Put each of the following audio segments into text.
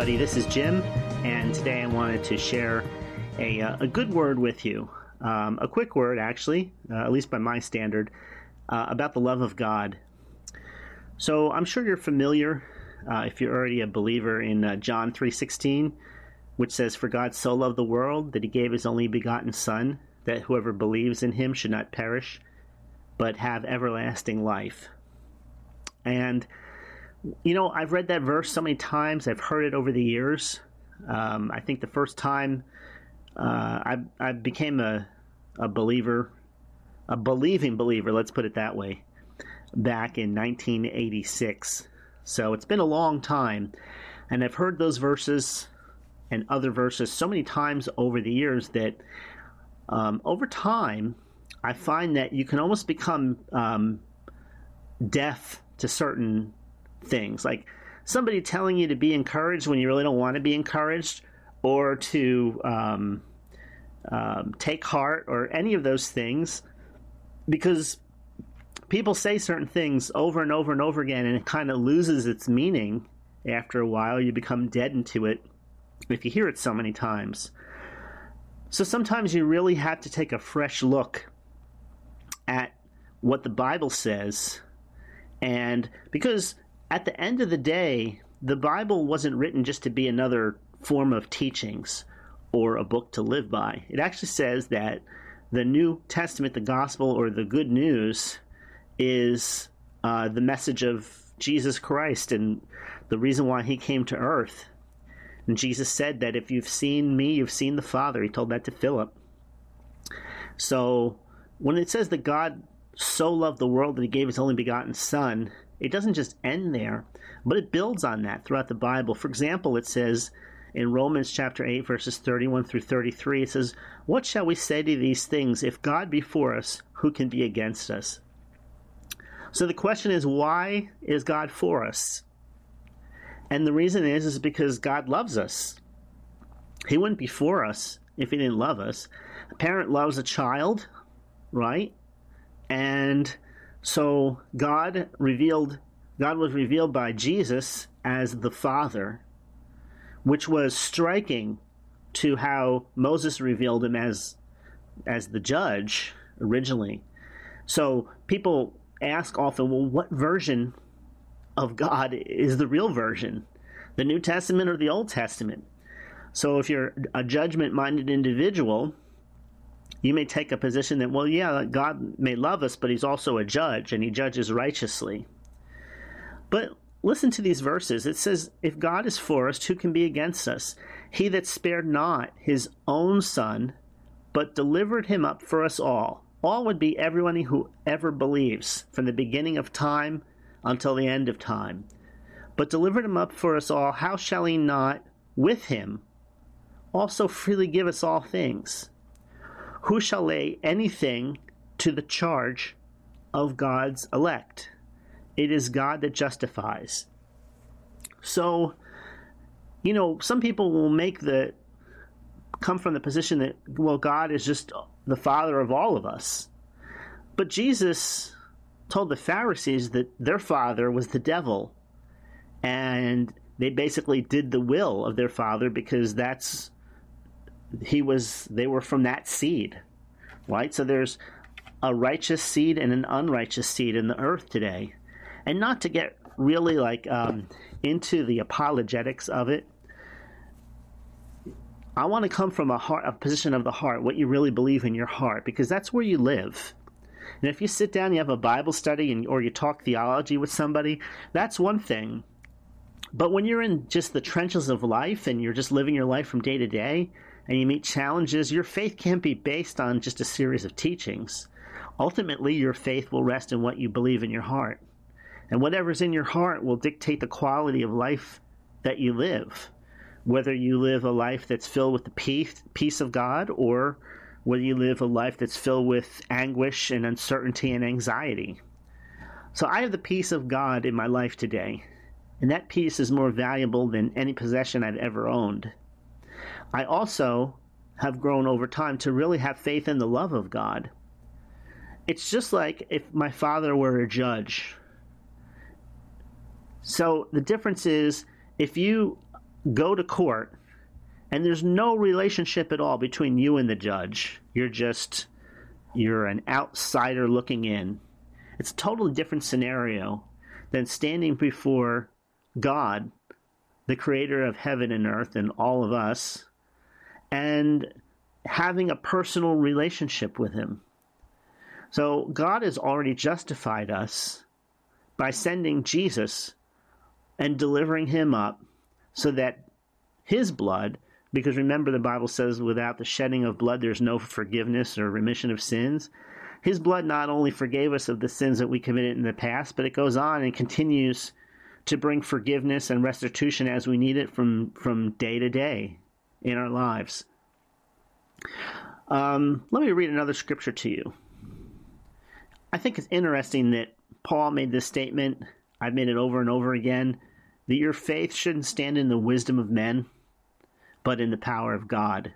Everybody, this is Jim, and today I wanted to share a, uh, a good word with you. Um, a quick word, actually, uh, at least by my standard, uh, about the love of God. So I'm sure you're familiar, uh, if you're already a believer, in uh, John 3.16, which says, For God so loved the world that he gave his only begotten Son, that whoever believes in him should not perish, but have everlasting life. And you know, I've read that verse so many times. I've heard it over the years. Um, I think the first time uh, I, I became a, a believer, a believing believer, let's put it that way, back in 1986. So it's been a long time. And I've heard those verses and other verses so many times over the years that um, over time, I find that you can almost become um, deaf to certain things like somebody telling you to be encouraged when you really don't want to be encouraged or to um, um, take heart or any of those things because people say certain things over and over and over again and it kind of loses its meaning after a while. You become deadened to it if you hear it so many times. So sometimes you really have to take a fresh look at what the bible says and because at the end of the day, the Bible wasn't written just to be another form of teachings or a book to live by. It actually says that the New Testament, the gospel, or the good news is uh, the message of Jesus Christ and the reason why he came to earth. And Jesus said that if you've seen me, you've seen the Father. He told that to Philip. So when it says that God so loved the world that he gave his only begotten Son, it doesn't just end there, but it builds on that throughout the Bible. For example, it says in Romans chapter 8, verses 31 through 33, it says, What shall we say to these things? If God be for us, who can be against us? So the question is, why is God for us? And the reason is, is because God loves us. He wouldn't be for us if he didn't love us. A parent loves a child, right? And so God revealed God was revealed by Jesus as the Father, which was striking to how Moses revealed him as as the judge originally. So people ask often, well, what version of God is the real version? The New Testament or the Old Testament? So if you're a judgment minded individual, you may take a position that, well, yeah, God may love us, but He's also a judge and He judges righteously. But listen to these verses. It says, If God is for us, who can be against us? He that spared not his own Son, but delivered him up for us all. All would be everyone who ever believes, from the beginning of time until the end of time. But delivered him up for us all, how shall he not, with him, also freely give us all things? Who shall lay anything to the charge of God's elect? It is God that justifies. So, you know, some people will make the come from the position that, well, God is just the Father of all of us. But Jesus told the Pharisees that their father was the devil. And they basically did the will of their father because that's he was they were from that seed right? So there's a righteous seed and an unrighteous seed in the earth today. And not to get really like um, into the apologetics of it i want to come from a heart a position of the heart what you really believe in your heart because that's where you live. And if you sit down you have a bible study and or you talk theology with somebody that's one thing. But when you're in just the trenches of life and you're just living your life from day to day and you meet challenges, your faith can't be based on just a series of teachings. Ultimately, your faith will rest in what you believe in your heart. And whatever's in your heart will dictate the quality of life that you live. Whether you live a life that's filled with the peace, peace of God or whether you live a life that's filled with anguish and uncertainty and anxiety. So I have the peace of God in my life today, and that peace is more valuable than any possession I've ever owned. I also have grown over time to really have faith in the love of God. It's just like if my father were a judge. So the difference is if you go to court and there's no relationship at all between you and the judge. You're just you're an outsider looking in. It's a totally different scenario than standing before God, the creator of heaven and earth and all of us, and having a personal relationship with him. So God has already justified us by sending Jesus and delivering him up so that his blood because remember, the Bible says, without the shedding of blood, there's no forgiveness or remission of sins. His blood not only forgave us of the sins that we committed in the past, but it goes on and continues to bring forgiveness and restitution as we need it from, from day to day in our lives. Um, let me read another scripture to you. I think it's interesting that Paul made this statement. I've made it over and over again that your faith shouldn't stand in the wisdom of men but in the power of God.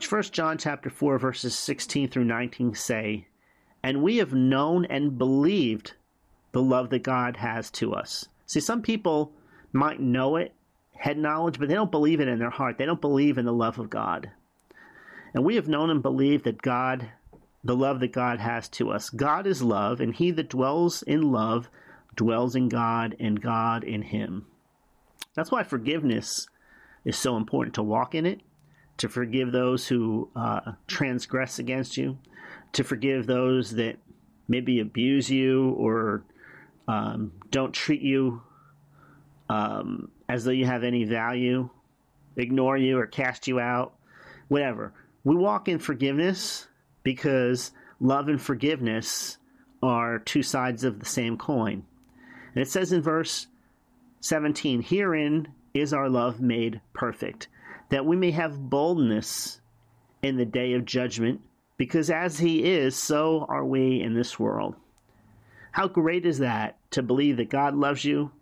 First John chapter 4 verses 16 through 19 say, "And we have known and believed the love that God has to us." See, some people might know it, head knowledge, but they don't believe it in their heart. They don't believe in the love of God. And we have known and believed that God, the love that God has to us. God is love, and he that dwells in love dwells in God, and God in him. That's why forgiveness is so important to walk in it, to forgive those who uh, transgress against you, to forgive those that maybe abuse you or um, don't treat you um, as though you have any value, ignore you or cast you out, whatever. We walk in forgiveness because love and forgiveness are two sides of the same coin. And it says in verse 17, Herein is our love made perfect, that we may have boldness in the day of judgment, because as He is, so are we in this world. How great is that to believe that God loves you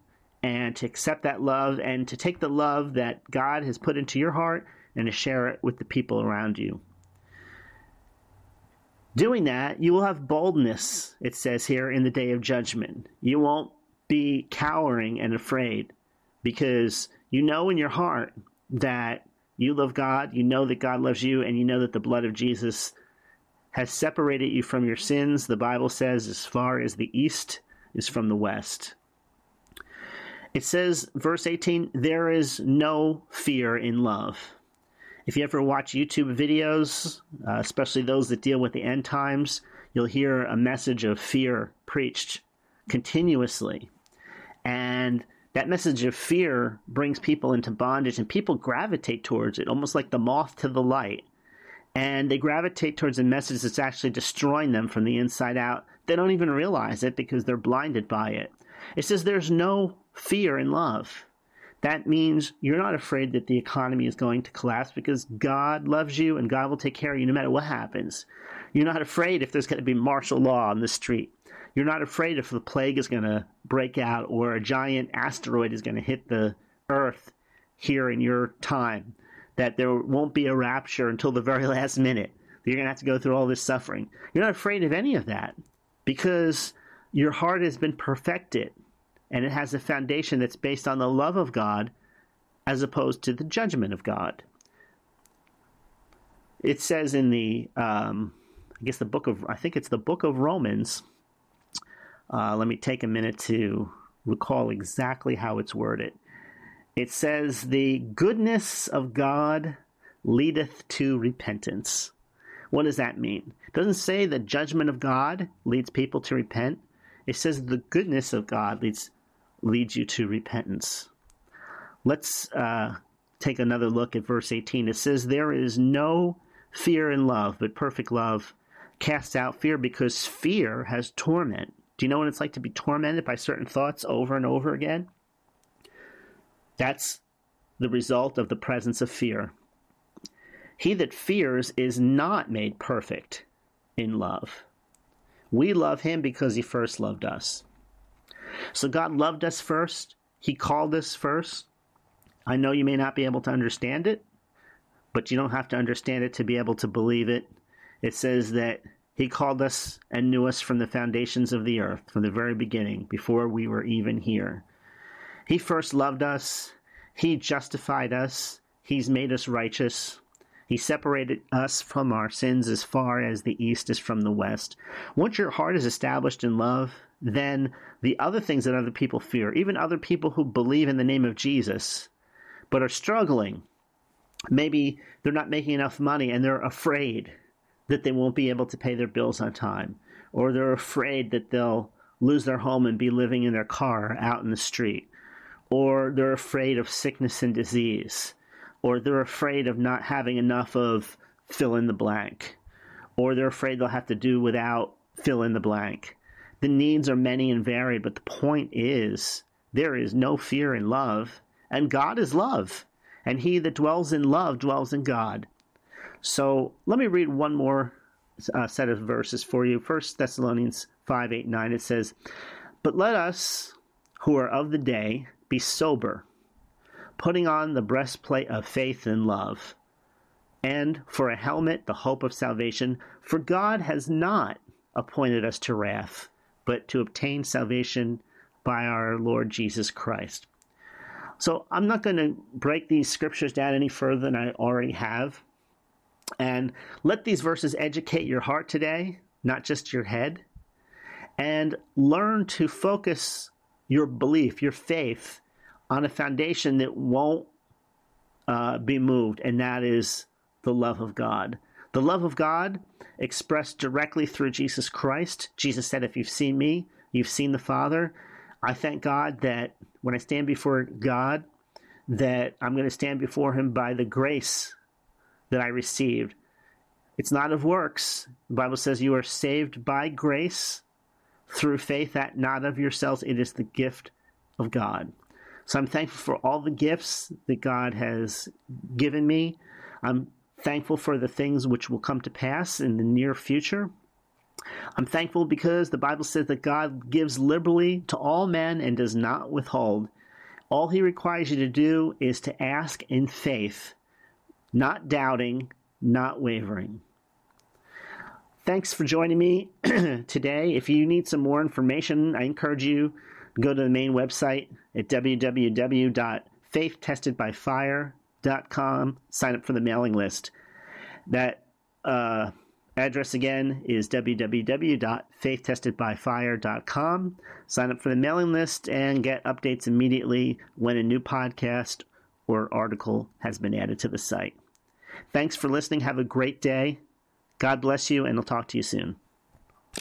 and to accept that love and to take the love that God has put into your heart and to share it with the people around you. Doing that, you will have boldness, it says here, in the day of judgment. You won't be cowering and afraid because you know in your heart that you love God, you know that God loves you, and you know that the blood of Jesus has separated you from your sins. The Bible says, as far as the east is from the west. It says, verse 18, there is no fear in love. If you ever watch YouTube videos, uh, especially those that deal with the end times, you'll hear a message of fear preached continuously. And that message of fear brings people into bondage and people gravitate towards it almost like the moth to the light and they gravitate towards a message that's actually destroying them from the inside out they don't even realize it because they're blinded by it it says there's no fear in love that means you're not afraid that the economy is going to collapse because God loves you and God will take care of you no matter what happens. You're not afraid if there's going to be martial law on the street. You're not afraid if the plague is going to break out or a giant asteroid is going to hit the Earth here in your time. That there won't be a rapture until the very last minute. You're going to have to go through all this suffering. You're not afraid of any of that because your heart has been perfected and it has a foundation that's based on the love of God as opposed to the judgment of God. It says in the, um, I guess the book of, I think it's the book of Romans uh, let me take a minute to recall exactly how it's worded. It says, The goodness of God leadeth to repentance. What does that mean? It doesn't say the judgment of God leads people to repent. It says the goodness of God leads leads you to repentance. Let's uh, take another look at verse 18. It says, There is no fear in love, but perfect love casts out fear because fear has torment. Do you know what it's like to be tormented by certain thoughts over and over again? That's the result of the presence of fear. He that fears is not made perfect in love. We love him because he first loved us. So God loved us first. He called us first. I know you may not be able to understand it, but you don't have to understand it to be able to believe it. It says that he called us and knew us from the foundations of the earth, from the very beginning, before we were even here. He first loved us. He justified us, He's made us righteous. He separated us from our sins as far as the east is from the west. Once your heart is established in love, then the other things that other people fear, even other people who believe in the name of Jesus but are struggling, maybe they're not making enough money and they're afraid that they won't be able to pay their bills on time, or they're afraid that they'll lose their home and be living in their car out in the street, or they're afraid of sickness and disease or they're afraid of not having enough of fill in the blank, or they're afraid they'll have to do without fill in the blank. The needs are many and varied, but the point is there is no fear in love, and God is love, and he that dwells in love dwells in God. So let me read one more uh, set of verses for you. First Thessalonians 5 8 9, it says, But let us who are of the day be sober putting on the breastplate of faith and love, and for a helmet, the hope of salvation. For God has not appointed us to wrath, but to obtain salvation by our Lord Jesus Christ. So I'm not going to break these scriptures down any further than I already have. And let these verses educate your heart today, not just your head. And learn to focus your belief, your faith, on a foundation that won't uh, be moved, and that is the love of God. The love of God expressed directly through Jesus Christ. Jesus said, If you've seen me, you've seen the Father. I thank God that when I stand before God, that I'm going to stand before Him by the grace that I received. It's not of works. The Bible says you are saved by grace through faith, that not of yourselves. It is the gift of God. So I'm thankful for all the gifts that God has given me. I'm thankful for the things which will come to pass in the near future. I'm thankful because the Bible says that God gives liberally to all men and does not withhold. All he requires you to do is to ask in faith, not doubting, not wavering. Thanks for joining me today. If you need some more information, I encourage you go to the main website at www.faithtestedbyfire.com. Com sign up for the mailing list. That uh, address again is www.faithtestedbyfire.com. Sign up for the mailing list and get updates immediately when a new podcast or article has been added to the site. Thanks for listening. Have a great day. God bless you, and I'll talk to you soon.